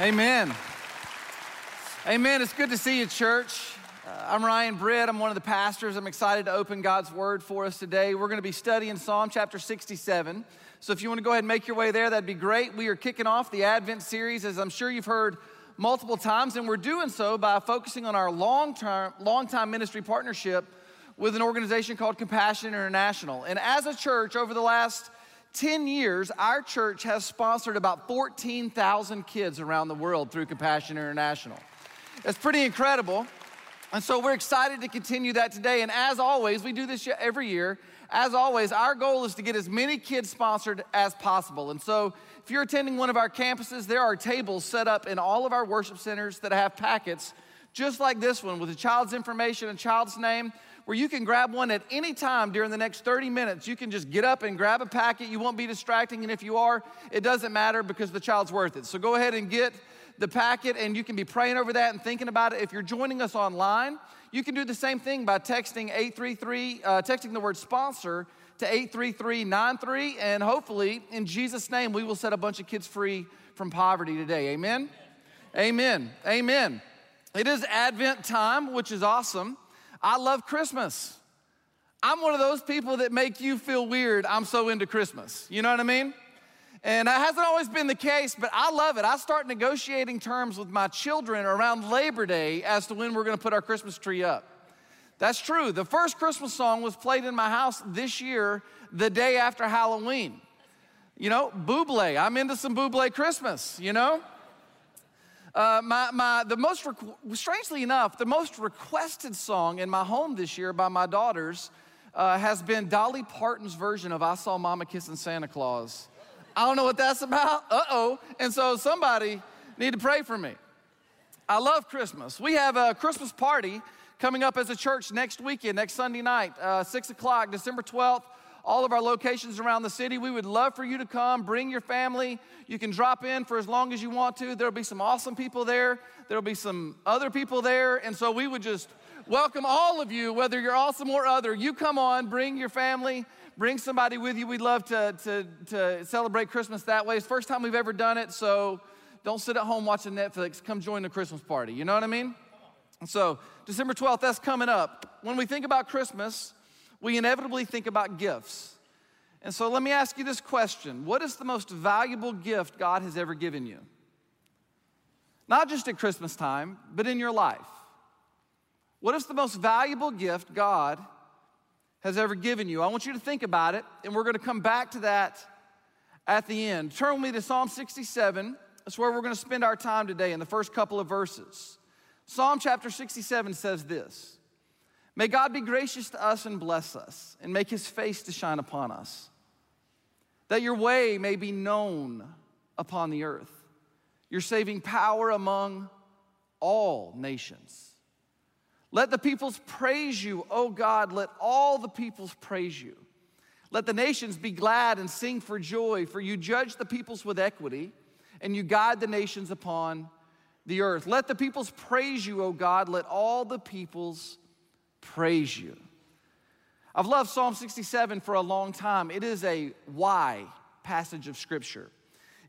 Amen. Amen. It's good to see you, church. Uh, I'm Ryan Britt. I'm one of the pastors. I'm excited to open God's Word for us today. We're going to be studying Psalm chapter 67. So if you want to go ahead and make your way there, that'd be great. We are kicking off the Advent series, as I'm sure you've heard multiple times, and we're doing so by focusing on our long-term, long-time ministry partnership with an organization called Compassion International. And as a church, over the last 10 years, our church has sponsored about 14,000 kids around the world through Compassion International. It's pretty incredible. And so we're excited to continue that today. And as always, we do this every year. As always, our goal is to get as many kids sponsored as possible. And so if you're attending one of our campuses, there are tables set up in all of our worship centers that have packets just like this one with a child's information, a child's name, where you can grab one at any time during the next 30 minutes. You can just get up and grab a packet. You won't be distracting. And if you are, it doesn't matter because the child's worth it. So go ahead and get the packet and you can be praying over that and thinking about it. If you're joining us online, you can do the same thing by texting 833, uh, texting the word sponsor to 83393. And hopefully, in Jesus' name, we will set a bunch of kids free from poverty today. Amen? Amen. Amen. It is Advent time, which is awesome. I love Christmas. I'm one of those people that make you feel weird. I'm so into Christmas. You know what I mean? And that hasn't always been the case, but I love it. I start negotiating terms with my children around Labor Day as to when we're gonna put our Christmas tree up. That's true. The first Christmas song was played in my house this year, the day after Halloween. You know, Buble. I'm into some Buble Christmas, you know? Uh, my, my, the most, strangely enough, the most requested song in my home this year by my daughters uh, has been Dolly Parton's version of I Saw Mama Kissing Santa Claus. I don't know what that's about. Uh oh. And so somebody need to pray for me. I love Christmas. We have a Christmas party coming up as a church next weekend, next Sunday night, uh, 6 o'clock, December 12th all of our locations around the city. We would love for you to come, bring your family. You can drop in for as long as you want to. There'll be some awesome people there, there'll be some other people there. And so we would just welcome all of you, whether you're awesome or other. You come on, bring your family. Bring somebody with you. We'd love to, to, to celebrate Christmas that way. It's the first time we've ever done it, so don't sit at home watching Netflix. Come join the Christmas party. You know what I mean? So, December 12th, that's coming up. When we think about Christmas, we inevitably think about gifts. And so let me ask you this question What is the most valuable gift God has ever given you? Not just at Christmas time, but in your life. What is the most valuable gift God has ever given you? I want you to think about it, and we're going to come back to that at the end. Turn with me to Psalm 67. That's where we're going to spend our time today in the first couple of verses. Psalm chapter 67 says this May God be gracious to us and bless us and make his face to shine upon us, that your way may be known upon the earth, your saving power among all nations. Let the peoples praise you, O God. Let all the peoples praise you. Let the nations be glad and sing for joy, for you judge the peoples with equity and you guide the nations upon the earth. Let the peoples praise you, O God. Let all the peoples praise you. I've loved Psalm 67 for a long time. It is a why passage of Scripture.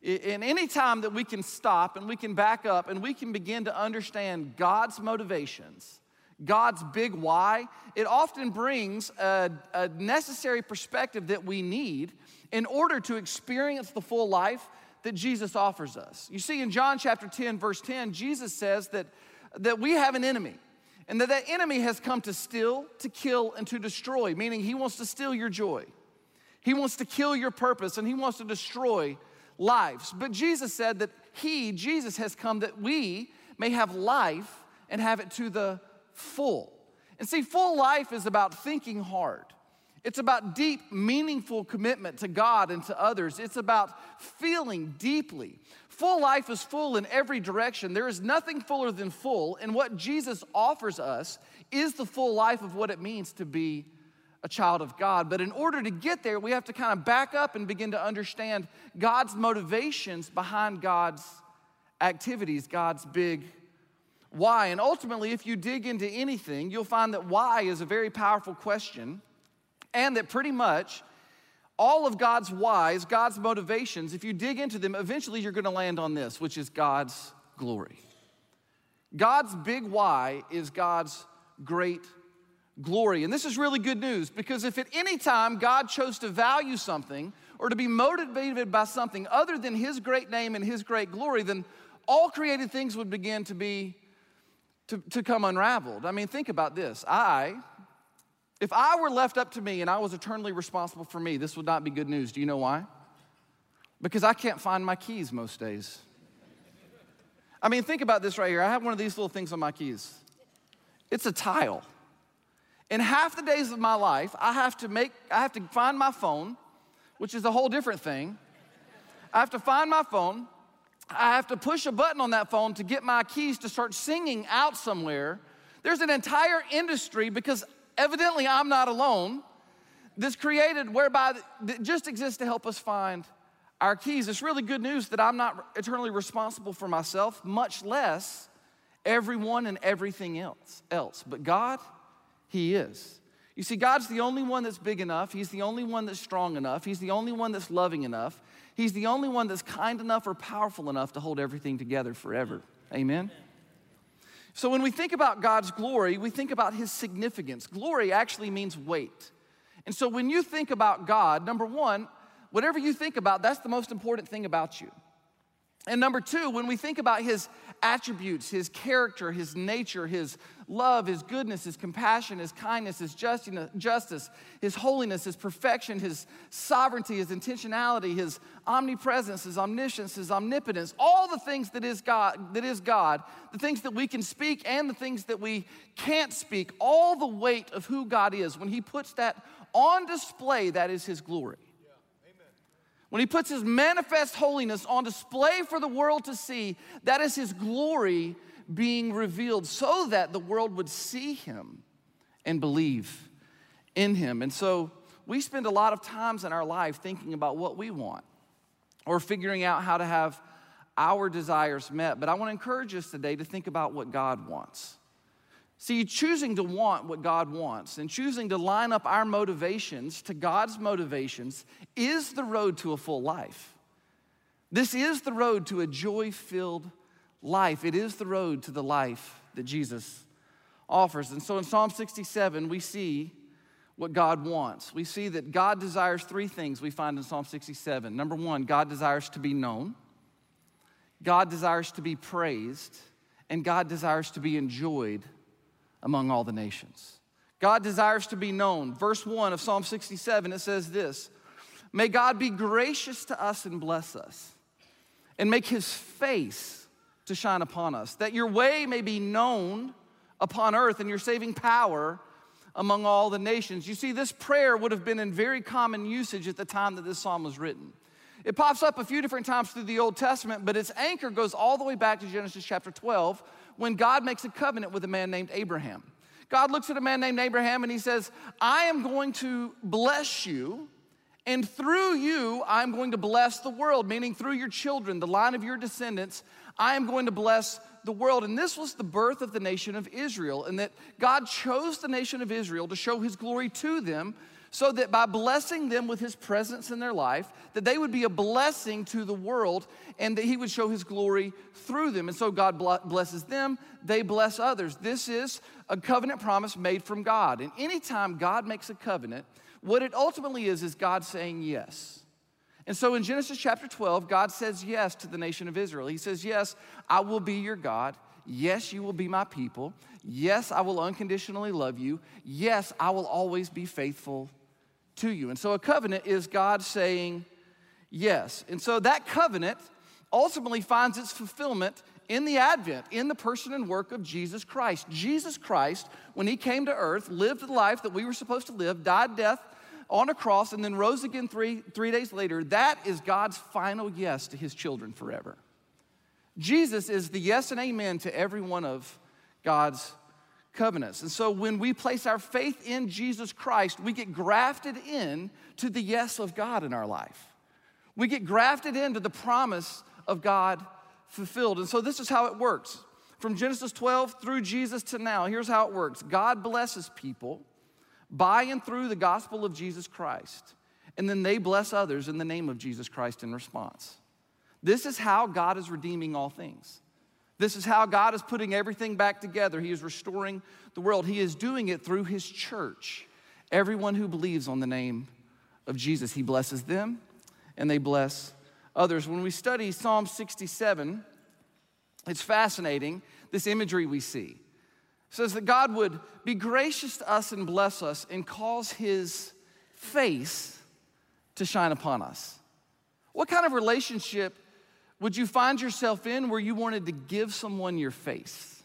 In any time that we can stop and we can back up and we can begin to understand God's motivations, God's big why, it often brings a, a necessary perspective that we need in order to experience the full life that Jesus offers us. You see, in John chapter 10, verse 10, Jesus says that, that we have an enemy and that that enemy has come to steal, to kill, and to destroy, meaning he wants to steal your joy. He wants to kill your purpose and he wants to destroy lives. But Jesus said that he, Jesus, has come that we may have life and have it to the full. And see, full life is about thinking hard. It's about deep, meaningful commitment to God and to others. It's about feeling deeply. Full life is full in every direction. There is nothing fuller than full. And what Jesus offers us is the full life of what it means to be a child of God. But in order to get there, we have to kind of back up and begin to understand God's motivations behind God's activities, God's big why. And ultimately, if you dig into anything, you'll find that why is a very powerful question, and that pretty much all of God's whys, God's motivations, if you dig into them, eventually you're going to land on this, which is God's glory. God's big why is God's great glory. And this is really good news because if at any time God chose to value something or to be motivated by something other than his great name and his great glory, then all created things would begin to be to, to come unraveled. I mean, think about this. I, if I were left up to me and I was eternally responsible for me, this would not be good news. Do you know why? Because I can't find my keys most days. I mean, think about this right here. I have one of these little things on my keys. It's a tile. In half the days of my life, I have to make, I have to find my phone, which is a whole different thing. I have to find my phone. I have to push a button on that phone to get my keys to start singing out somewhere. There's an entire industry because evidently I'm not alone. This created whereby that just exists to help us find our keys. It's really good news that I'm not eternally responsible for myself, much less everyone and everything else. Else, but God, he is. You see, God's the only one that's big enough. He's the only one that's strong enough. He's the only one that's loving enough. He's the only one that's kind enough or powerful enough to hold everything together forever. Amen? So when we think about God's glory, we think about his significance. Glory actually means weight. And so when you think about God, number one, whatever you think about, that's the most important thing about you. And number two, when we think about his attributes, his character, his nature, his love, his goodness, his compassion, his kindness, his justice, his holiness, his perfection, his sovereignty, his intentionality, his omnipresence, his omniscience, his omnipotence, all the things that is God, that is God, the things that we can speak and the things that we can't speak, all the weight of who God is, when he puts that on display, that is his glory. When he puts his manifest holiness on display for the world to see, that is his glory being revealed so that the world would see him and believe in him. And so we spend a lot of times in our life thinking about what we want or figuring out how to have our desires met. But I want to encourage us today to think about what God wants. See, choosing to want what God wants and choosing to line up our motivations to God's motivations is the road to a full life. This is the road to a joy filled life. It is the road to the life that Jesus offers. And so in Psalm 67, we see what God wants. We see that God desires three things we find in Psalm 67. Number one, God desires to be known, God desires to be praised, and God desires to be enjoyed among all the nations. God desires to be known. Verse 1 of Psalm 67, it says this May God be gracious to us and bless us, and make his face to shine upon us, that your way may be known upon earth and your saving power among all the nations. You see, this prayer would have been in very common usage at the time that this psalm was written. It pops up a few different times through the Old Testament, but its anchor goes all the way back to Genesis chapter 12, when God makes a covenant with a man named Abraham. God looks at a man named Abraham and he says, I am going to bless you, and through you, I'm going to bless the world, meaning through your children, the line of your descendants, I am going to bless the world. And this was the birth of the nation of Israel, and that God chose the nation of Israel to show his glory to them so that by blessing them with his presence in their life that they would be a blessing to the world and that he would show his glory through them. And so god blesses them. They bless others. This is a covenant promise made from god. And anytime god makes a covenant what it ultimately is is god saying yes. And so in genesis chapter 12 god says yes to the nation of israel. He says yes i will be your god. Yes, you will be my people. Yes, I will unconditionally love you. Yes, I will always be faithful to you. And so a covenant is God saying yes. And so that covenant ultimately finds its fulfillment in the advent, in the person and work of Jesus Christ. Jesus Christ, when he came to earth, lived the life that we were supposed to live, died death on a cross, and then rose again three, three days later. That is God's final yes to his children forever. Jesus is the yes and amen to every one of God's covenants. And so when we place our faith in Jesus Christ, we get grafted in to the yes of God in our life. We get grafted into the promise of God fulfilled. And so this is how it works. From Genesis 12 through Jesus to now, here's how it works God blesses people by and through the gospel of Jesus Christ, and then they bless others in the name of Jesus Christ in response. This is how God is redeeming all things This is how God is putting everything back together. He is restoring the world. He is doing it through His church. Everyone who believes on the name of Jesus, He blesses them and they bless others. When we study Psalm 67, it's fascinating this imagery we see. It says that God would be gracious to us and bless us and cause His face to shine upon us. What kind of relationship would you find yourself in where you wanted to give someone your face?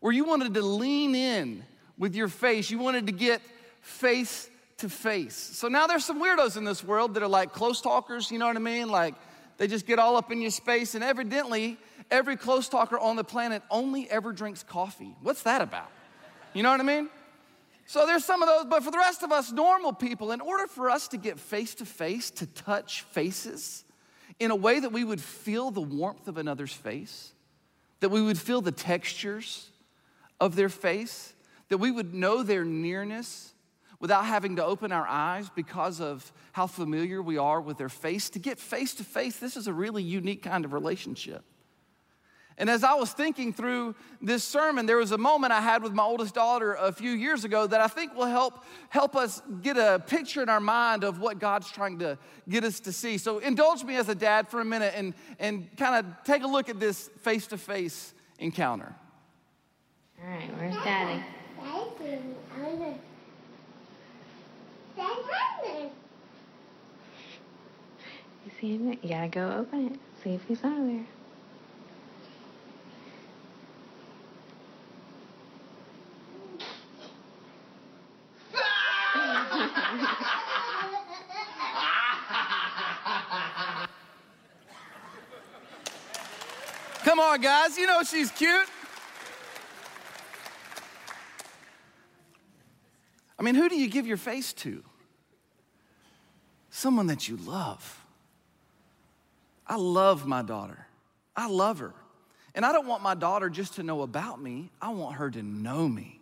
Where you wanted to lean in with your face, you wanted to get face to face. So now there's some weirdos in this world that are like close talkers, you know what I mean? Like they just get all up in your space, and evidently, every close talker on the planet only ever drinks coffee. What's that about? You know what I mean? So there's some of those, but for the rest of us normal people, in order for us to get face to face, to touch faces in a way that we would feel the warmth of another's face, that we would feel the textures of their face, that we would know their nearness without having to open our eyes because of how familiar we are with their face. To get face to face, this is a really unique kind of relationship. And as I was thinking through this sermon, there was a moment I had with my oldest daughter a few years ago that I think will help, help us get a picture in our mind of what God's trying to get us to see. So indulge me as a dad for a minute and, and kind of take a look at this face to face encounter. All right, where's daddy? You see him? You gotta go open it. See if he's out there. Come on, guys. You know she's cute. I mean, who do you give your face to? Someone that you love. I love my daughter. I love her. And I don't want my daughter just to know about me, I want her to know me.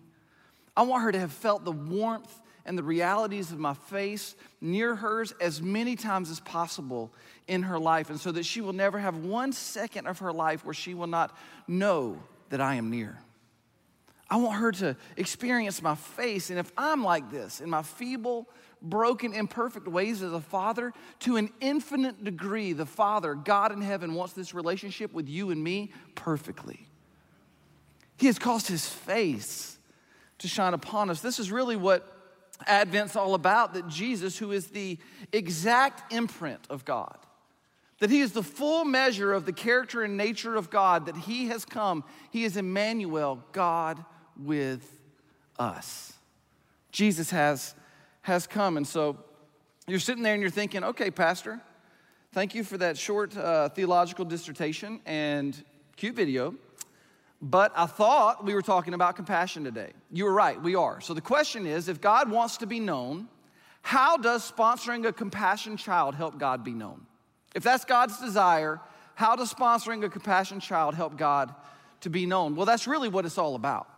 I want her to have felt the warmth and the realities of my face near hers as many times as possible in her life, and so that she will never have one second of her life where she will not know that I am near. I want her to experience my face. And if I'm like this in my feeble, broken, imperfect ways as a father, to an infinite degree, the Father, God in heaven, wants this relationship with you and me perfectly. He has caused his face to shine upon us. This is really what Advent's all about that Jesus, who is the exact imprint of God, that he is the full measure of the character and nature of God, that he has come. He is Emmanuel, God with us. Jesus has, has come. And so you're sitting there and you're thinking, okay, Pastor, thank you for that short uh, theological dissertation and cute video. But I thought we were talking about compassion today. You were right, we are. So the question is if God wants to be known, how does sponsoring a compassion child help God be known? If that's God's desire, how does sponsoring a compassion child help God to be known? Well, that's really what it's all about.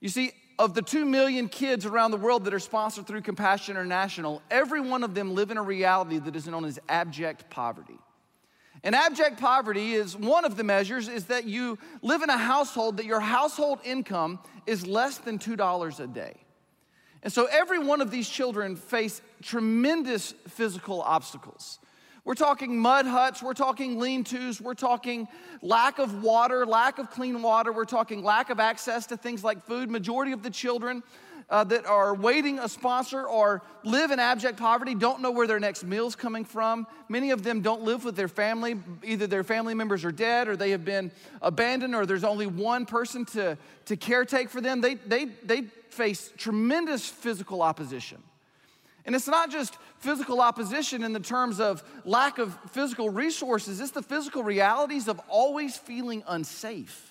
You see, of the 2 million kids around the world that are sponsored through Compassion International, every one of them live in a reality that is known as abject poverty. And abject poverty is one of the measures is that you live in a household that your household income is less than $2 a day. And so every one of these children face tremendous physical obstacles. We're talking mud huts, we're talking lean tos, we're talking lack of water, lack of clean water, we're talking lack of access to things like food. Majority of the children uh, that are waiting a sponsor or live in abject poverty don't know where their next meal's coming from. Many of them don't live with their family. Either their family members are dead or they have been abandoned or there's only one person to, to caretake for them. They, they, they face tremendous physical opposition. And it's not just physical opposition in the terms of lack of physical resources, it's the physical realities of always feeling unsafe,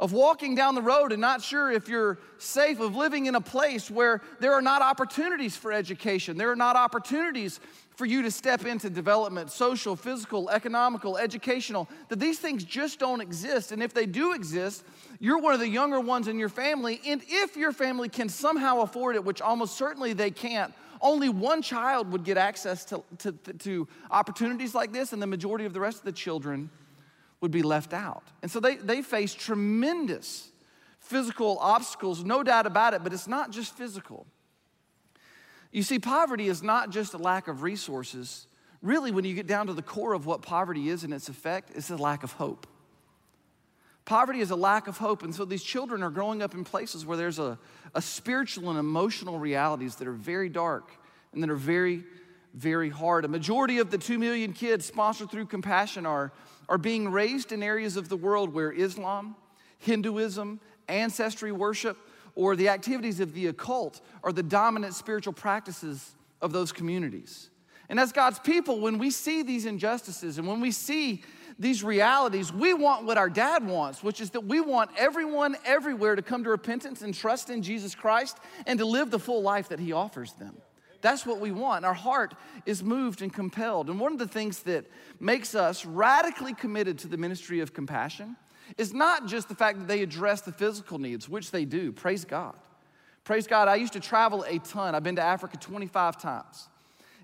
of walking down the road and not sure if you're safe, of living in a place where there are not opportunities for education, there are not opportunities for you to step into development, social, physical, economical, educational, that these things just don't exist. And if they do exist, you're one of the younger ones in your family. And if your family can somehow afford it, which almost certainly they can't, only one child would get access to, to, to opportunities like this, and the majority of the rest of the children would be left out. And so they, they face tremendous physical obstacles, no doubt about it, but it's not just physical. You see, poverty is not just a lack of resources. Really, when you get down to the core of what poverty is and its effect, it's a lack of hope. Poverty is a lack of hope. And so these children are growing up in places where there's a, a spiritual and emotional realities that are very dark and that are very, very hard. A majority of the 2 million kids sponsored through Compassion are, are being raised in areas of the world where Islam, Hinduism, ancestry worship, or the activities of the occult are the dominant spiritual practices of those communities. And as God's people, when we see these injustices and when we see these realities, we want what our dad wants, which is that we want everyone everywhere to come to repentance and trust in Jesus Christ and to live the full life that he offers them. That's what we want. Our heart is moved and compelled. And one of the things that makes us radically committed to the ministry of compassion is not just the fact that they address the physical needs, which they do. Praise God. Praise God. I used to travel a ton. I've been to Africa 25 times.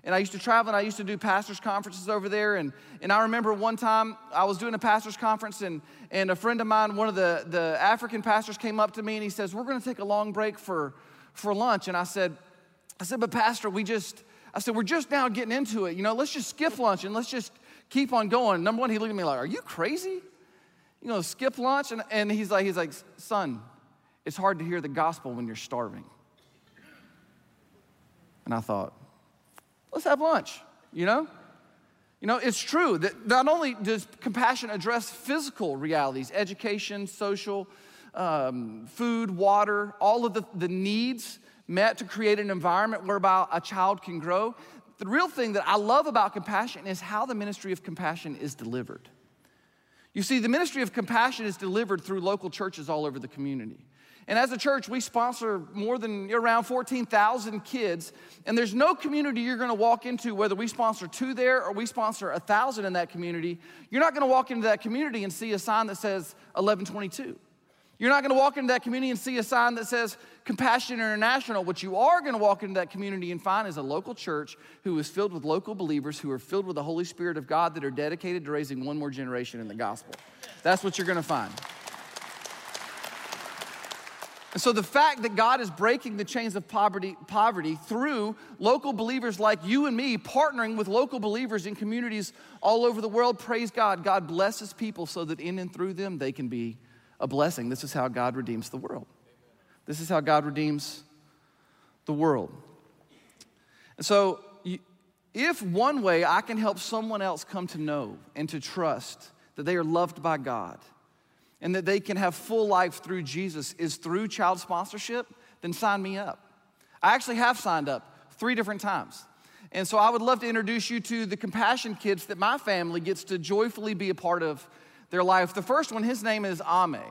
And I used to travel and I used to do pastors' conferences over there. And, and I remember one time I was doing a pastor's conference, and, and a friend of mine, one of the, the African pastors, came up to me and he says, We're going to take a long break for, for lunch. And I said, I said, But Pastor, we just, I said, We're just now getting into it. You know, let's just skip lunch and let's just keep on going. Number one, he looked at me like, Are you crazy? you know, skip lunch. And, and he's like, he's like, son, it's hard to hear the gospel when you're starving. And I thought, let's have lunch, you know? You know, it's true that not only does compassion address physical realities, education, social, um, food, water, all of the, the needs met to create an environment whereby a child can grow. The real thing that I love about compassion is how the ministry of compassion is delivered. You see, the ministry of compassion is delivered through local churches all over the community. And as a church, we sponsor more than around 14,000 kids. And there's no community you're gonna walk into, whether we sponsor two there or we sponsor a thousand in that community, you're not gonna walk into that community and see a sign that says 1122. You're not gonna walk into that community and see a sign that says Compassion International. What you are gonna walk into that community and find is a local church who is filled with local believers who are filled with the Holy Spirit of God that are dedicated to raising one more generation in the gospel. That's what you're gonna find. And so the fact that God is breaking the chains of poverty, poverty through local believers like you and me, partnering with local believers in communities all over the world, praise God. God blesses people so that in and through them they can be a blessing. This is how God redeems the world. This is how God redeems the world. And so, if one way I can help someone else come to know and to trust that they are loved by God and that they can have full life through Jesus is through child sponsorship, then sign me up. I actually have signed up three different times. And so I would love to introduce you to the compassion kids that my family gets to joyfully be a part of their life. The first one, his name is Ame.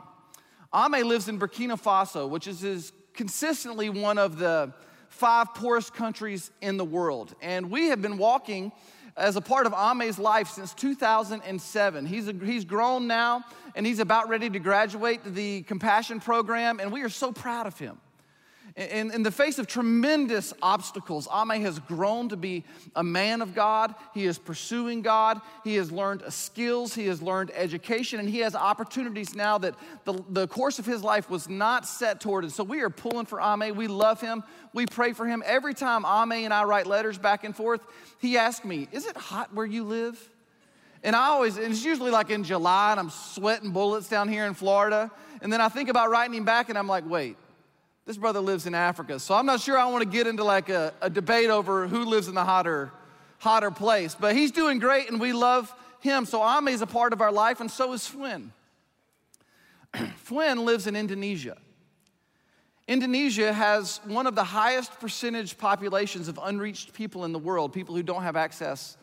Ame lives in Burkina Faso, which is, is consistently one of the five poorest countries in the world. And we have been walking as a part of Ame's life since 2007. He's, a, he's grown now and he's about ready to graduate the compassion program, and we are so proud of him. In, in, the face of tremendous obstacles, Ame has grown to be a man of God. He is pursuing God. He has learned skills. He has learned education, and he has opportunities now that the, the course of his life was not set toward. And so we are pulling for Ame. We love him. We pray for him. Every time Ame and I write letters back and forth, he asks me, Is it hot where you live? And I always, and it's usually like in July, and I'm sweating bullets down here in Florida. And then I think about writing him back, and I'm like, wait, this brother lives in Africa, so I'm not sure I want to get into like a, a debate over who lives in the hotter, hotter place. But he's doing great, and we love him. So Ame is a part of our life, and so is Fwin. Fwin lives in Indonesia. Indonesia has one of the highest percentage populations of unreached people in the world, people who don't have access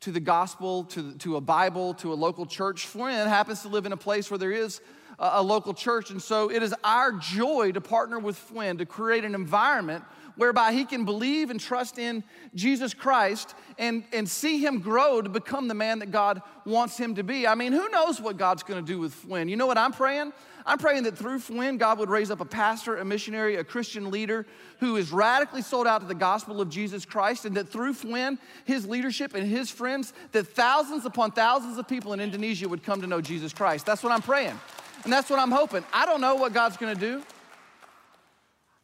to the gospel, to, to a Bible, to a local church. Fwin happens to live in a place where there is a, local church. And so it is our joy to partner with Fwin to create an environment whereby he can believe and trust in Jesus Christ and, and see him grow to become the man that God wants him to be. I mean, who knows what God's gonna do with Flynn? You know what I'm praying? I'm praying that through Flynn, God would raise up a pastor, a missionary, a Christian leader who is radically sold out to the gospel of Jesus Christ, and that through Flynn, his leadership and his friends, that thousands upon thousands of people in Indonesia would come to know Jesus Christ. That's what I'm praying. And that's what I'm hoping. I don't know what God's gonna do.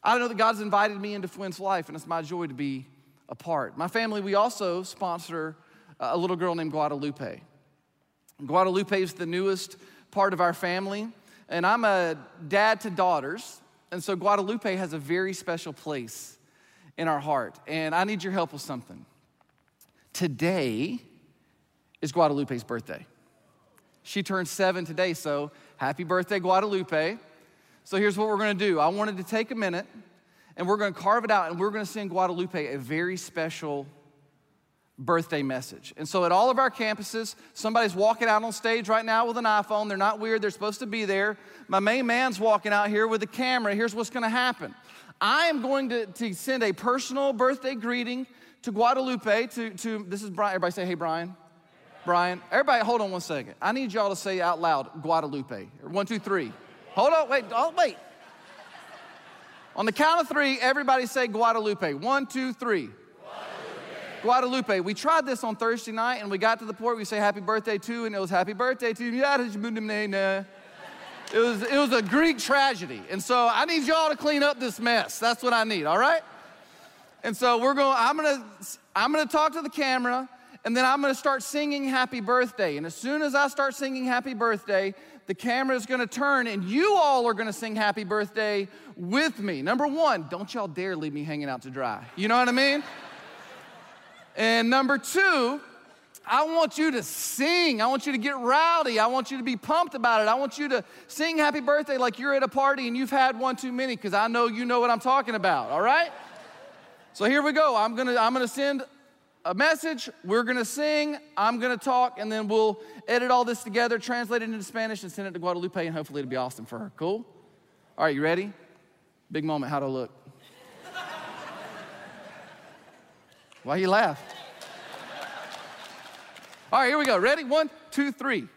I don't know that God's invited me into Flynn's life, and it's my joy to be a part. My family, we also sponsor uh, a little girl named Guadalupe. Guadalupe is the newest part of our family, and I'm a dad to daughters, and so Guadalupe has a very special place in our heart. And I need your help with something. Today is Guadalupe's birthday. She turned seven today, so happy birthday, Guadalupe. So here's what we're gonna do I wanted to take a minute and we're gonna carve it out and we're gonna send Guadalupe a very special birthday message. And so at all of our campuses, somebody's walking out on stage right now with an iPhone. They're not weird, they're supposed to be there. My main man's walking out here with a camera. Here's what's gonna happen I am going to, to send a personal birthday greeting to Guadalupe. To, to this is Brian. Everybody say, hey, Brian. Brian. Everybody, hold on one second. I need y'all to say out loud, Guadalupe. One, two, three. Hold on, wait, oh, wait. On the count of three, everybody say Guadalupe. One, two, three. Guadalupe. We tried this on Thursday night and we got to the point we say happy birthday to, and it was happy birthday to. It was, it was a Greek tragedy. And so I need y'all to clean up this mess. That's what I need, all right? And so we're going, I'm gonna, I'm gonna talk to the camera and then I'm gonna start singing happy birthday. And as soon as I start singing happy birthday, the camera is gonna turn and you all are gonna sing happy birthday with me. Number one, don't y'all dare leave me hanging out to dry. You know what I mean? and number two, I want you to sing. I want you to get rowdy. I want you to be pumped about it. I want you to sing happy birthday like you're at a party and you've had one too many because I know you know what I'm talking about, all right? So here we go. I'm gonna, I'm gonna send a message, we're gonna sing, I'm gonna talk, and then we'll edit all this together, translate it into Spanish, and send it to Guadalupe, and hopefully it'll be awesome for her. Cool? All right, you ready? Big moment, how to look. Why you laugh? All right, here we go. Ready? One, two, three.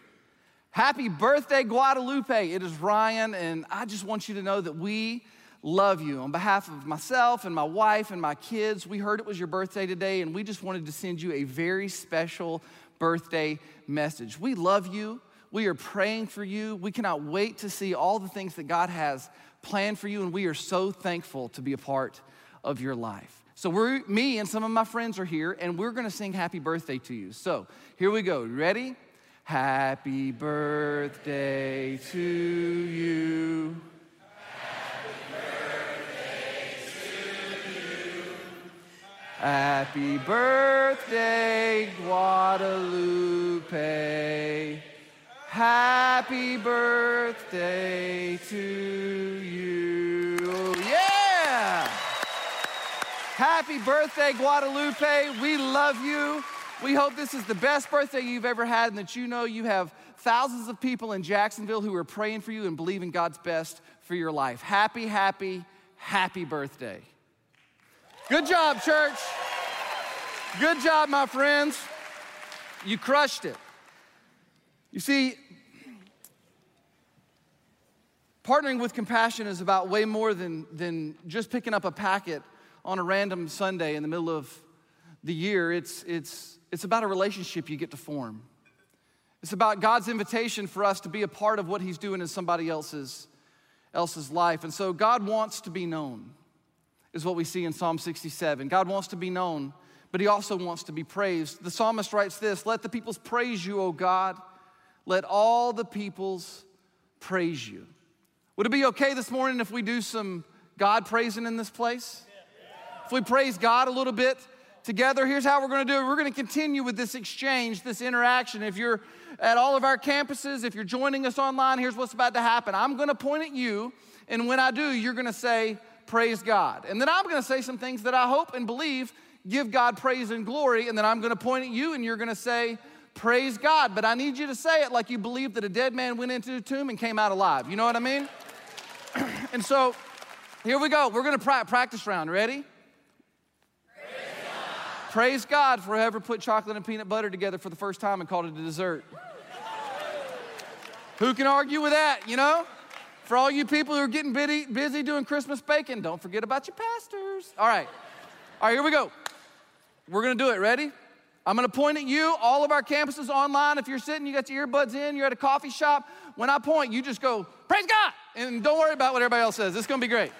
Happy birthday, Guadalupe. It is Ryan, and I just want you to know that we love you. On behalf of myself and my wife and my kids, we heard it was your birthday today, and we just wanted to send you a very special birthday message. We love you. We are praying for you. We cannot wait to see all the things that God has planned for you, and we are so thankful to be a part of your life. So we're me and some of my friends are here, and we're gonna sing happy birthday to you. So here we go. Ready? Happy birthday to you. Happy birthday, Guadalupe. Happy birthday to you. Yeah! Happy birthday, Guadalupe. We love you. We hope this is the best birthday you've ever had and that you know you have thousands of people in Jacksonville who are praying for you and believing God's best for your life. Happy, happy, happy birthday. Good job, church. Good job, my friends. You crushed it. You see, partnering with compassion is about way more than, than just picking up a packet on a random Sunday in the middle of the year. It's, it's, it's about a relationship you get to form. It's about God's invitation for us to be a part of what He's doing in somebody else's, else's life. And so God wants to be known is what we see in Psalm 67. God wants to be known, but he also wants to be praised. The psalmist writes this Let the peoples praise you, O God. Let all the peoples praise you. Would it be okay this morning if we do some God praising in this place? If we praise God a little bit together, here's how we're gonna do it. We're gonna continue with this exchange, this interaction. If you're at all of our campuses, if you're joining us online, here's what's about to happen. I'm gonna point at you, and when I do, you're gonna say, praise God. And then I'm gonna say some things that I hope and believe give God praise and glory. And then I'm gonna point at you and you're gonna say, praise God. But I need you to say it like you believe that a dead man went into the tomb and came out alive. You know what I mean? and so here we go. We're gonna pra- practice round. Ready? Praise God for whoever put chocolate and peanut butter together for the first time and called it a dessert. Who can argue with that, you know? For all you people who are getting busy, doing Christmas baking, don't forget about your pastors. All right. All right, here we go. We're gonna do it. Ready? I'm gonna point at you, all of our campuses online. If you're sitting, you got your earbuds in, you're at a coffee shop. When I point, you just go, Praise God! And don't worry about what everybody else says. It's gonna be great.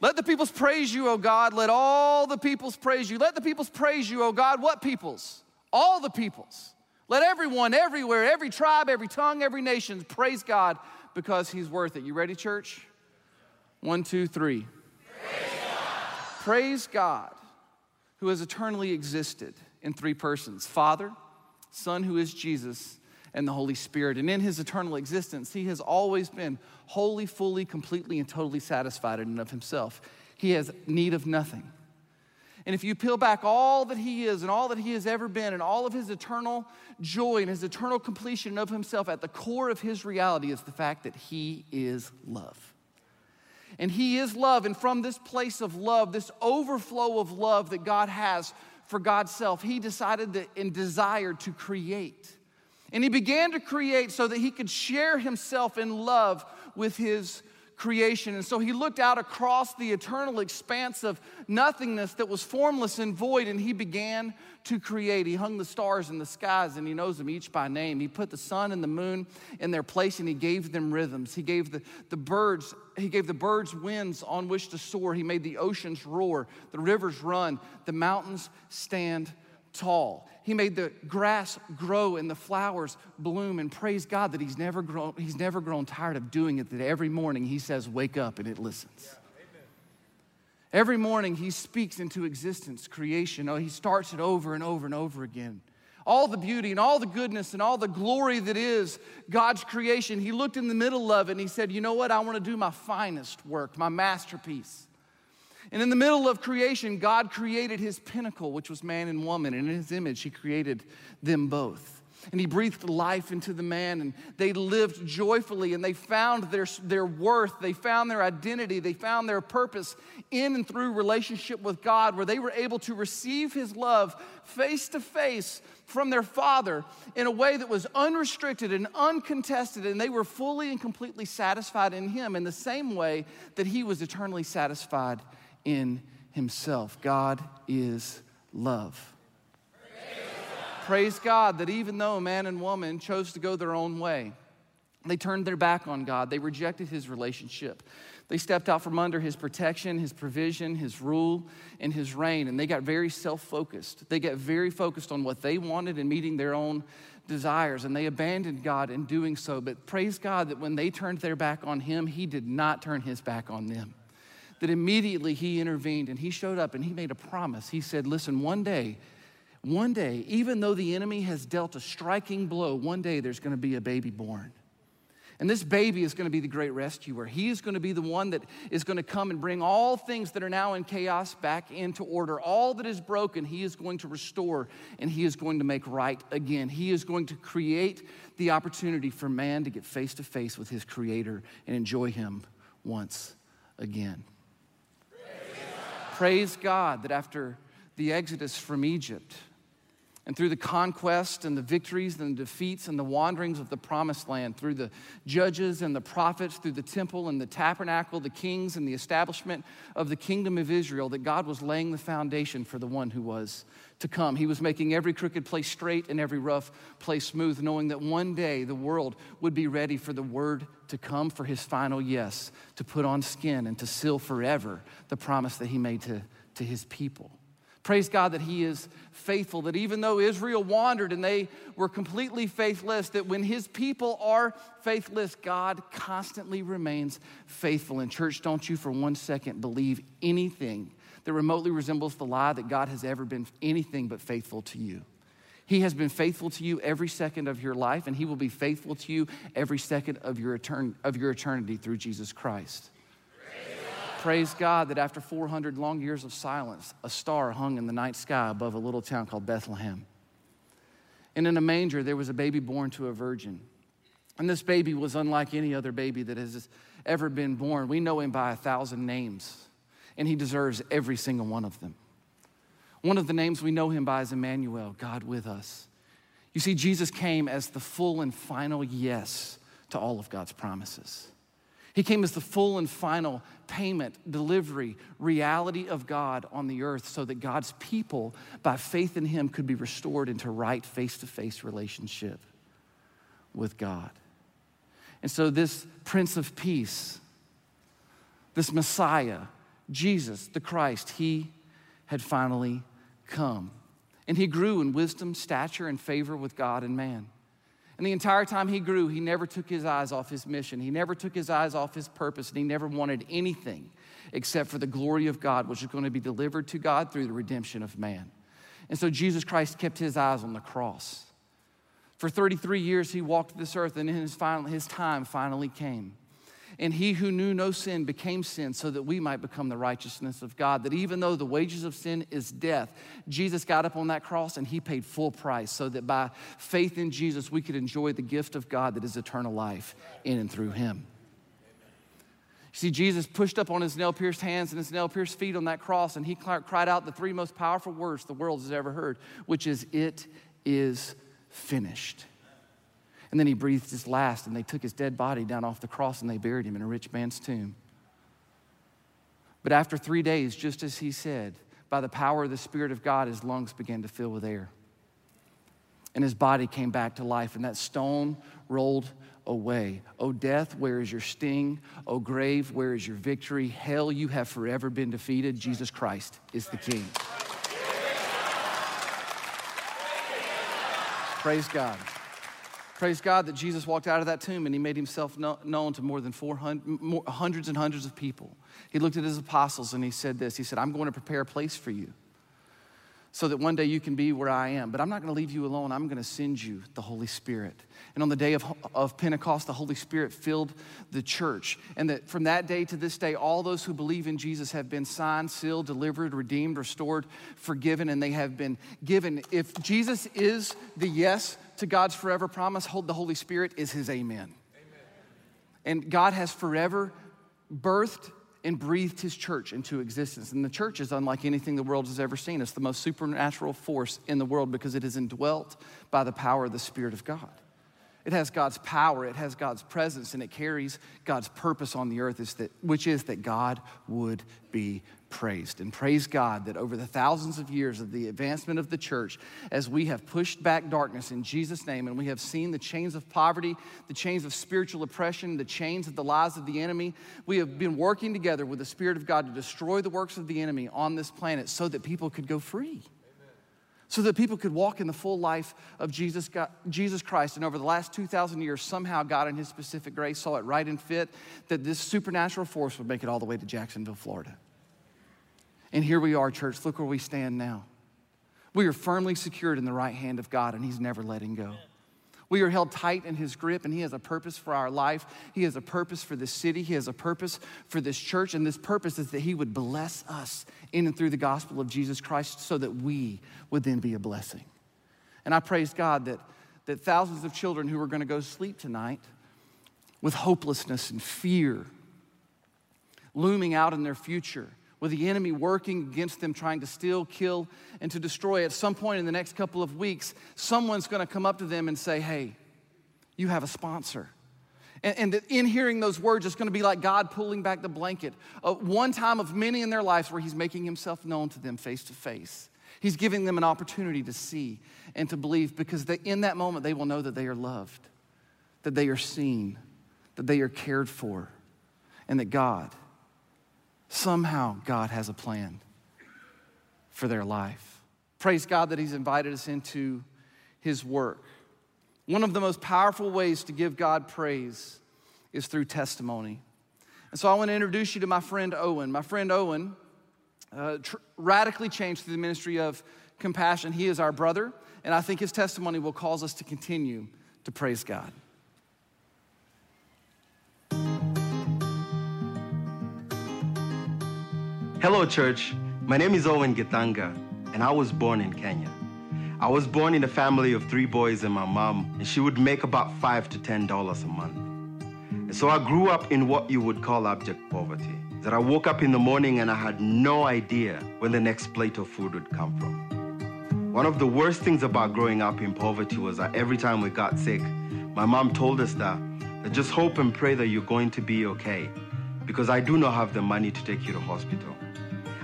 Let the peoples praise you, O God. Let all the peoples praise you. Let the peoples praise you, O God. What peoples? All the peoples. Let everyone, everywhere, every tribe, every tongue, every nation praise God because he's worth it. You ready, church? One, two, three. Praise God, praise God who has eternally existed in three persons Father, Son, who is Jesus, and the Holy Spirit. And in his eternal existence, he has always been wholly, fully, completely, and totally satisfied in and of himself. He has need of nothing. And if you peel back all that he is and all that he has ever been and all of his eternal joy and his eternal completion of himself, at the core of his reality is the fact that he is love. And he is love. And from this place of love, this overflow of love that God has for God's self, he decided that and desired to create. And he began to create so that he could share himself in love with his creation. And so he looked out across the eternal expanse of nothingness that was formless and void, and he began to create. He hung the stars in the skies, and he knows them each by name. He put the sun and the moon in their place, and he gave them rhythms. He gave the, the birds, he gave the birds winds on which to soar. He made the oceans roar, the rivers run, the mountains stand tall. He made the grass grow and the flowers bloom and praise God that he's never grown, he's never grown tired of doing it, that every morning he says, Wake up, and it listens. Yeah, every morning he speaks into existence, creation. Oh, he starts it over and over and over again. All the beauty and all the goodness and all the glory that is God's creation. He looked in the middle of it and he said, You know what? I want to do my finest work, my masterpiece. And in the middle of creation, God created his pinnacle, which was man and woman. And in his image, he created them both. And he breathed life into the man, and they lived joyfully, and they found their, their worth, they found their identity, they found their purpose in and through relationship with God, where they were able to receive his love face to face from their father in a way that was unrestricted and uncontested, and they were fully and completely satisfied in him in the same way that he was eternally satisfied in himself. God is love. Praise God. that even though man and woman chose to go their own way, they turned their back on God, they rejected his relationship. They stepped out from under his protection, his provision, his rule, and his reign, and they got very self focused. They got very focused on what they wanted and meeting their own desires, and they abandoned God in doing so. But praise God that when they turned their back on him, he did not turn his back on them that immediately he intervened and he showed up and he made a promise. He said, Listen, one day, one day, even though the enemy has dealt a striking blow, one day there's going to be a baby born. And this baby is going to be the great rescuer. He is going to be the one that is going to come and bring all things that are now in chaos back into order. All that is broken, He is going to restore and He is going to make right again. He is going to create the opportunity for man to get face to face with His Creator and enjoy Him once again. Praise God that after the exodus from Egypt, and through the conquest and the victories and the defeats and the wanderings of the promised land, through the judges and the prophets, through the temple and the tabernacle, the kings and the establishment of the kingdom of Israel, that God was laying the foundation for the one who was to come. He was making every crooked place straight and every rough place smooth, knowing that one day the world would be ready for the word to come for his final yes, to put on skin and to seal forever the promise that he made to, to his people. Praise God that He is faithful, that even though Israel wandered and they were completely faithless, that when His people are faithless, God constantly remains faithful. And, church, don't you for one second believe anything that remotely resembles the lie that God has ever been anything but faithful to you. He has been faithful to you every second of your life, and He will be faithful to you every second of your, etern- of your eternity through Jesus Christ. Praise God. That after 400 long years of silence, a star hung in the night sky above a little town called Bethlehem. And in a manger, there was a baby born to a virgin. And this baby was unlike any other baby that has ever been born. We know him by a thousand names and he deserves every single one of them. One of the names we know him by is Emmanuel, God with us. You see, Jesus came as the full and final yes to all of God's promises. He came as the full and final payment, delivery, reality of God on the earth so that God's people, by faith in Him, could be restored into right face to face relationship with God. And so, this Prince of Peace, this Messiah, Jesus, the Christ, He had finally come. And He grew in wisdom, stature, and favor with God and man. And the entire time he grew, he never took his eyes off his mission. He never took his eyes off his purpose, and he never wanted anything except for the glory of God, which is going to be delivered to God through the redemption of man. And so Jesus Christ kept his eyes on the cross. For 33 years, he walked this earth, and his, final, his time finally came. And he who knew no sin became sin so that we might become the righteousness of God. That even though the wages of sin is death, Jesus got up on that cross and he paid full price so that by faith in Jesus, we could enjoy the gift of God that is eternal life in and through him. See, Jesus pushed up on his nail pierced hands and his nail pierced feet on that cross, and he cried out the three most powerful words the world has ever heard, which is, It is finished. And then he breathed his last, and they took his dead body down off the cross and they buried him in a rich man's tomb. But after three days, just as he said, by the power of the Spirit of God, his lungs began to fill with air. And his body came back to life, and that stone rolled away. O death, where is your sting? O grave, where is your victory? Hell, you have forever been defeated. Jesus Christ is the King. Praise God. Praise God that Jesus walked out of that tomb and he made himself known to more than 400, more, hundreds and hundreds of people. He looked at his apostles and he said this He said, I'm going to prepare a place for you so that one day you can be where I am. But I'm not going to leave you alone. I'm going to send you the Holy Spirit. And on the day of, of Pentecost, the Holy Spirit filled the church. And that from that day to this day, all those who believe in Jesus have been signed, sealed, delivered, redeemed, restored, forgiven, and they have been given. If Jesus is the yes to God's forever promise, hold the Holy Spirit is his amen. amen. And God has forever birthed and breathed his church into existence. And the church is unlike anything the world has ever seen. It's the most supernatural force in the world because it is indwelt by the power of the Spirit of God. It has God's power, it has God's presence, and it carries God's purpose on the earth, which is that God would be praised. And praise God that over the thousands of years of the advancement of the church, as we have pushed back darkness in Jesus' name, and we have seen the chains of poverty, the chains of spiritual oppression, the chains of the lies of the enemy, we have been working together with the Spirit of God to destroy the works of the enemy on this planet so that people could go free so that people could walk in the full life of Jesus, God, Jesus Christ. And over the last 2,000 years, somehow God, in His specific grace, saw it right and fit that this supernatural force would make it all the way to Jacksonville, Florida. And here we are, church. Look where we stand now. We are firmly secured in the right hand of God, and He's never letting go. We are held tight in his grip, and he has a purpose for our life. He has a purpose for this city. He has a purpose for this church. And this purpose is that he would bless us in and through the gospel of Jesus Christ so that we would then be a blessing. And I praise God that, that thousands of children who are going to go sleep tonight with hopelessness and fear looming out in their future with the enemy working against them, trying to steal, kill, and to destroy. At some point in the next couple of weeks, someone's going to come up to them and say, Hey, you have a sponsor. And, and in hearing those words, it's going to be like God pulling back the blanket. Uh, one time of many in their lives where He's making Himself known to them face to face. He's giving them an opportunity to see and to believe because they, in that moment they will know that they are loved, that they are seen, that they are cared for, and that God Somehow, God has a plan for their life. Praise God that He's invited us into His work. One of the most powerful ways to give God praise is through testimony. And so I want to introduce you to my friend Owen. My friend Owen uh, tr- radically changed through the ministry of compassion. He is our brother, and I think his testimony will cause us to continue to praise God. Hello, church. My name is Owen Githanga, and I was born in Kenya. I was born in a family of three boys and my mom, and she would make about five to ten dollars a month. And so I grew up in what you would call abject poverty. that I woke up in the morning and I had no idea when the next plate of food would come from. One of the worst things about growing up in poverty was that every time we got sick, my mom told us that, that just hope and pray that you're going to be okay because I do not have the money to take you to hospital.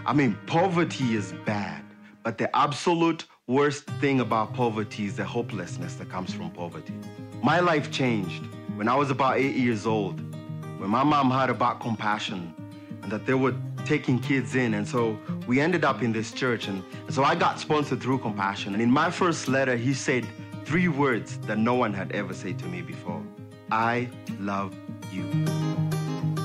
I mean, poverty is bad, but the absolute worst thing about poverty is the hopelessness that comes from poverty. My life changed when I was about eight years old, when my mom heard about compassion and that they were taking kids in. And so we ended up in this church. And, so I got sponsored through compassion. And in my first letter, he said three words that no one had ever said to me before I love you.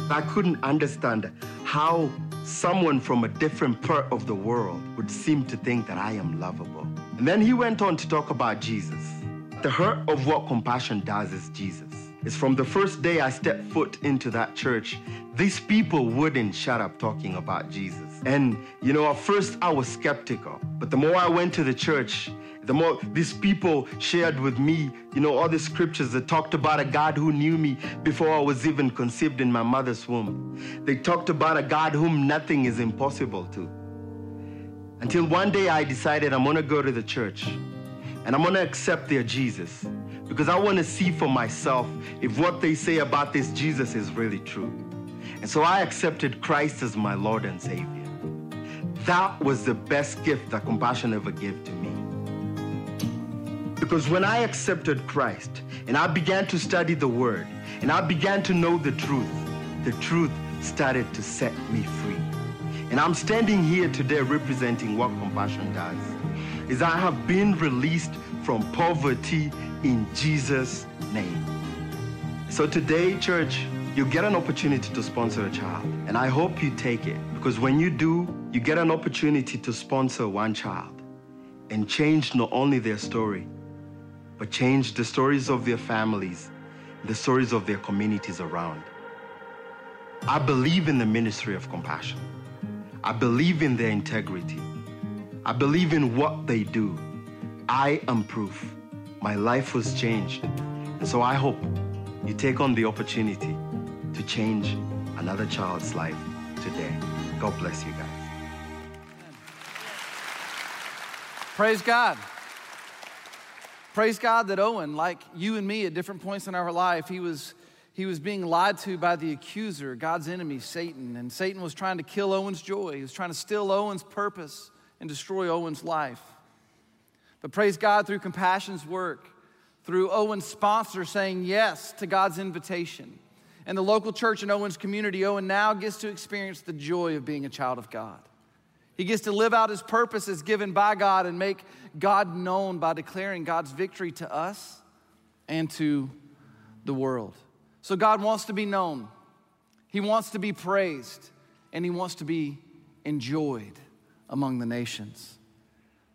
I couldn't understand how someone from a different part of the world would seem to think that I am lovable. And then he went on to talk about Jesus. The heart of what compassion does is Jesus. It's from the first day I stepped foot into that church, these people wouldn't shut up talking about Jesus. And, you know, at first I was skeptical, but the more I went to the church, the more these people shared with me, you know, all the scriptures that talked about a God who knew me before I was even conceived in my mother's womb. They talked about a God whom nothing is impossible to. Until one day I decided I'm gonna go to the church and I'm gonna accept their Jesus because I wanna see for myself if what they say about this Jesus is really true. And so I accepted Christ as my Lord and Savior. That was the best gift that compassion ever gave to me. Because when I accepted Christ and I began to study the Word and I began to know the truth, the truth started to set me free. And I'm standing here today representing what compassion does. Is I have been released from poverty in Jesus' name. So today, church, you get an opportunity to sponsor a child. And I hope you take it because when you do, you get an opportunity to sponsor one child and change not only their story, but change the stories of their families, the stories of their communities around. I believe in the ministry of compassion. I believe in their integrity. I believe in what they do. I am proof. My life was changed. And so I hope you take on the opportunity to change another child's life today. God bless you guys. Praise God. Praise God that Owen, like you and me at different points in our life, he was, he was being lied to by the accuser, God's enemy, Satan. And Satan was trying to kill Owen's joy. He was trying to steal Owen's purpose and destroy Owen's life. But praise God through compassion's work, through Owen's sponsor saying yes to God's invitation. And the local church in Owen's community, Owen now gets to experience the joy of being a child of God. He gets to live out his purpose as given by God and make God known by declaring God's victory to us and to the world. So God wants to be known, He wants to be praised, and He wants to be enjoyed among the nations.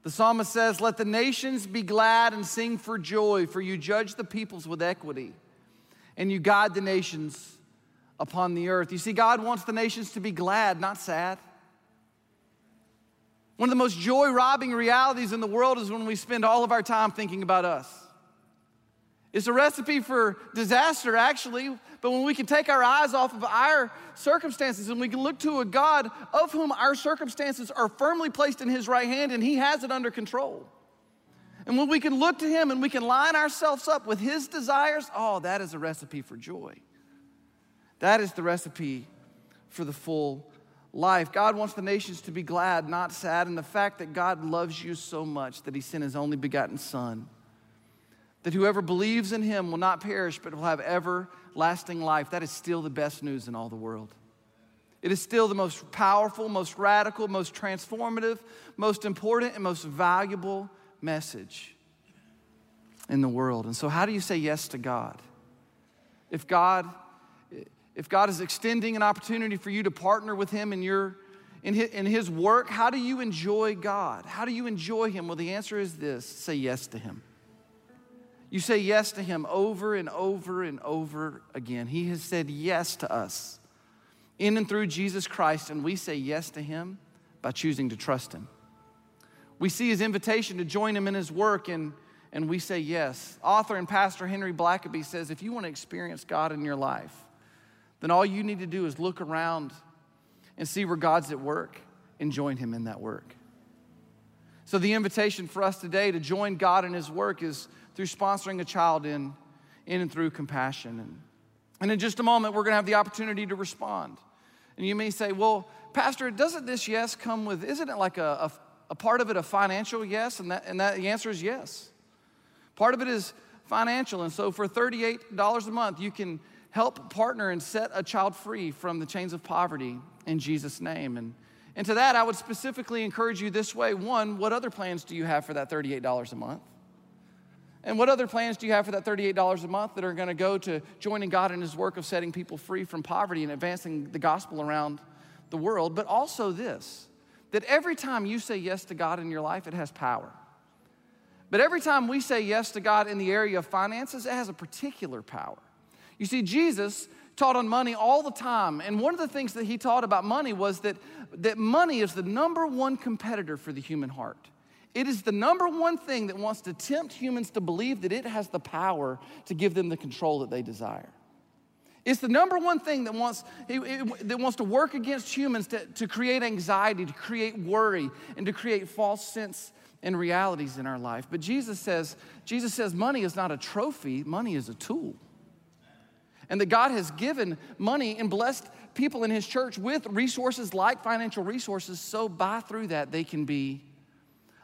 The psalmist says, Let the nations be glad and sing for joy, for you judge the peoples with equity, and you guide the nations upon the earth. You see, God wants the nations to be glad, not sad. One of the most joy robbing realities in the world is when we spend all of our time thinking about us. It's a recipe for disaster, actually, but when we can take our eyes off of our circumstances and we can look to a God of whom our circumstances are firmly placed in His right hand and He has it under control. And when we can look to Him and we can line ourselves up with His desires, oh, that is a recipe for joy. That is the recipe for the full life. God wants the nations to be glad, not sad. And the fact that God loves you so much that he sent his only begotten Son, that whoever believes in him will not perish, but will have everlasting life, that is still the best news in all the world. It is still the most powerful, most radical, most transformative, most important, and most valuable message in the world. And so, how do you say yes to God? If God if God is extending an opportunity for you to partner with Him in, your, in, his, in His work, how do you enjoy God? How do you enjoy Him? Well, the answer is this say yes to Him. You say yes to Him over and over and over again. He has said yes to us in and through Jesus Christ, and we say yes to Him by choosing to trust Him. We see His invitation to join Him in His work, and, and we say yes. Author and pastor Henry Blackaby says if you want to experience God in your life, then all you need to do is look around and see where God's at work and join Him in that work. So, the invitation for us today to join God in His work is through sponsoring a child in, in and through compassion. And, and in just a moment, we're going to have the opportunity to respond. And you may say, well, Pastor, doesn't this yes come with, isn't it like a, a, a part of it a financial yes? And, that, and that, the answer is yes. Part of it is financial. And so for $38 a month, you can help partner and set a child free from the chains of poverty in Jesus' name. And, and to that, I would specifically encourage you this way one, what other plans do you have for that $38 a month? And what other plans do you have for that $38 a month that are going to go to joining God in His work of setting people free from poverty and advancing the gospel around the world? But also this that every time you say yes to God in your life, it has power. But every time we say yes to God in the area of finances, it has a particular power. You see, Jesus taught on money all the time. And one of the things that he taught about money was that, that money is the number one competitor for the human heart. It is the number one thing that wants to tempt humans to believe that it has the power to give them the control that they desire. It's the number one thing that wants, that wants to work against humans to, to create anxiety, to create worry, and to create false sense and realities in our life. But Jesus says, Jesus says money is not a trophy, money is a tool. And that God has given money and blessed people in his church with resources like financial resources, so by through that they can be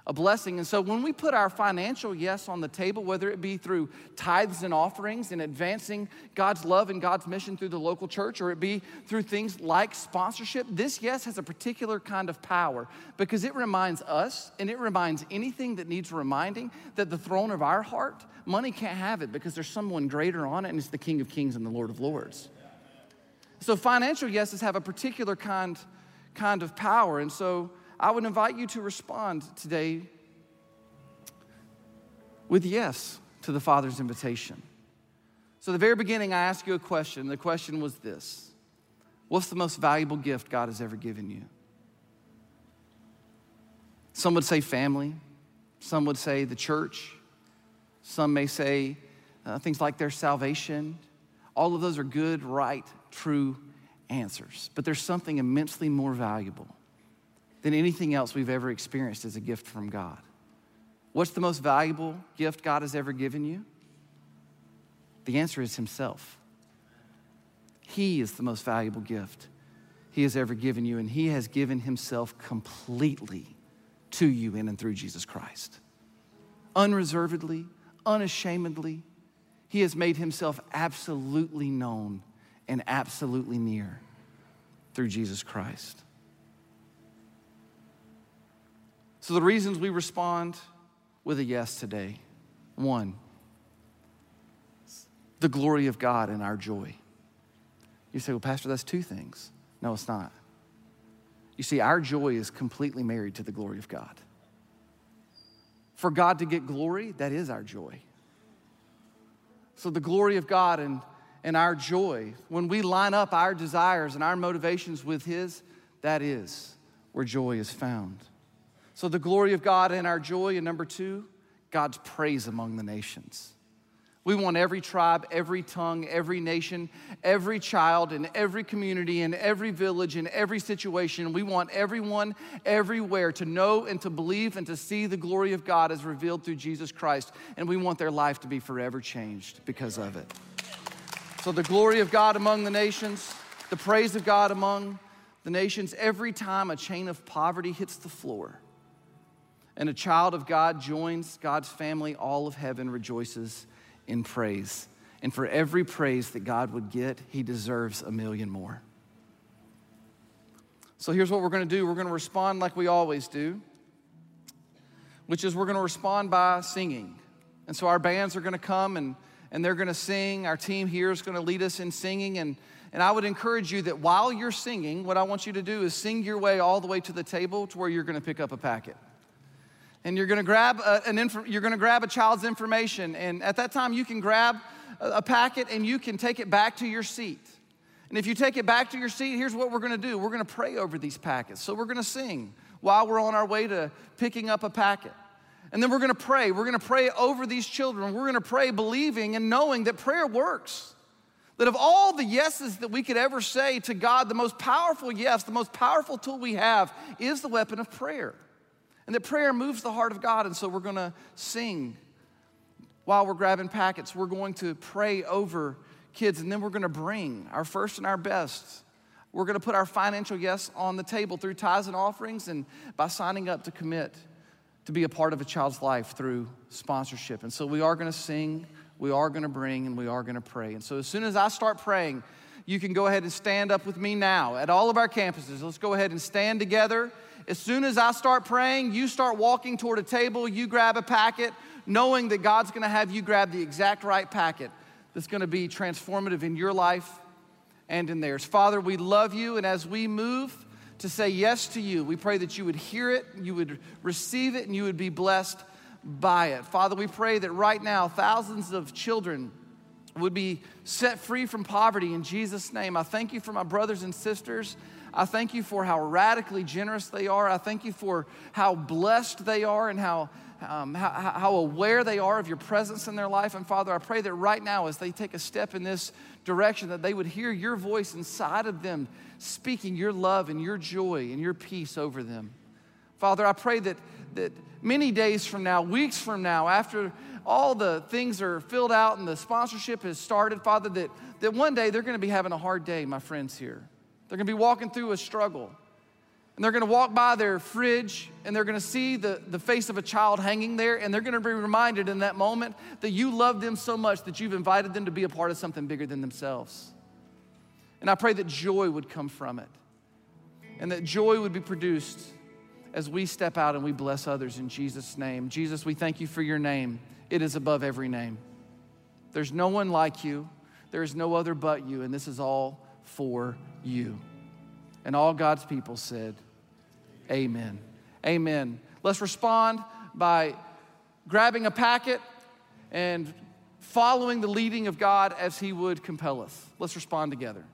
a blessing. And so when we put our financial yes on the table, whether it be through tithes and offerings and advancing God's love and God's mission through the local church, or it be through things like sponsorship, this yes has a particular kind of power because it reminds us and it reminds anything that needs reminding that the throne of our heart, money can't have it because there's someone greater on it, and it's the King of Kings and the Lord of Lords. So financial yeses have a particular kind, kind of power. And so I would invite you to respond today with yes to the Father's invitation. So, the very beginning, I asked you a question. The question was this What's the most valuable gift God has ever given you? Some would say family, some would say the church, some may say uh, things like their salvation. All of those are good, right, true answers. But there's something immensely more valuable than anything else we've ever experienced as a gift from God. What's the most valuable gift God has ever given you? The answer is Himself. He is the most valuable gift He has ever given you, and He has given Himself completely to you in and through Jesus Christ. Unreservedly, unashamedly, He has made Himself absolutely known and absolutely near through Jesus Christ. So, the reasons we respond with a yes today one, the glory of God and our joy. You say, well, Pastor, that's two things. No, it's not. You see, our joy is completely married to the glory of God. For God to get glory, that is our joy. So, the glory of God and, and our joy, when we line up our desires and our motivations with His, that is where joy is found. So, the glory of God and our joy. And number two, God's praise among the nations. We want every tribe, every tongue, every nation, every child, in every community, in every village, in every situation. We want everyone everywhere to know and to believe and to see the glory of God as revealed through Jesus Christ. And we want their life to be forever changed because of it. So, the glory of God among the nations, the praise of God among the nations, every time a chain of poverty hits the floor and a child of God joins God's family, all of heaven rejoices in praise. And for every praise that God would get, he deserves a million more. So here's what we're going to do we're going to respond like we always do, which is we're going to respond by singing. And so our bands are going to come and, and they're going to sing. Our team here is going to lead us in singing. And, and I would encourage you that while you're singing, what I want you to do is sing your way all the way to the table to where you're going to pick up a packet and you're going to grab a, an inf- you're going to grab a child's information. And at that time you can grab a, a packet and you can take it back to your seat. And if you take it back to your seat here's what we're going to do. We're going to pray over these packets. So we're going to sing while we're on our way to picking up a packet. And then we're going to pray. We're going to pray over these children. We're going to pray believing and knowing that prayer works. That of all the yeses that we could ever say to God, the most powerful yes, the most powerful tool we have is the weapon of prayer. And that prayer moves the heart of God. And so we're going to sing while we're grabbing packets. We're going to pray over kids, and then we're going to bring our first and our best. We're going to put our financial yes on the table through tithes and offerings and by signing up to commit to be a part of a child's life through sponsorship. And so we are going to sing we are going to bring and we are going to pray. And so as soon as I start praying, you can go ahead and stand up with me now at all of our campuses. Let's go ahead and stand together. As soon as I start praying, you start walking toward a table, you grab a packet, knowing that God's to have you grab the exact right packet that's to be transformative in your life and in theirs. Father, we love you, and as we move to say yes to you, we pray that you would hear it, you would receive it, and you would be blessed by it. Father, we pray that right now thousands of children would be set free from poverty in Jesus' name. I thank you for my brothers and sisters. I thank you for how radically generous they are. I thank you for how blessed they are and how, um, how, how, aware they are of your presence in their life. And Father, I pray that right now, as they take a step in this direction, that they would hear your voice inside of them, speaking your love and your joy and your peace over them. Father, I pray that, that many days from now, weeks from now, after all the things are filled out and the sponsorship has started, Father, that, that one day they're going to be having a hard day, my friends here. They're to be walking through a struggle. And they're to walk by their fridge and they're to see the, the face of a child hanging there. And they're to be reminded in that moment that you love them so much that you've invited them to be a part of something bigger than themselves. And I pray that joy would come from it and that joy would be produced as we step out and we bless others in Jesus' name. Jesus, we thank you for your name. It is above every name. There's no one like you, there is no other but you, and this is all for you. And all God's people said, Amen. Amen. Let's respond by grabbing a packet and following the leading of God as He would compel us. Let's respond together.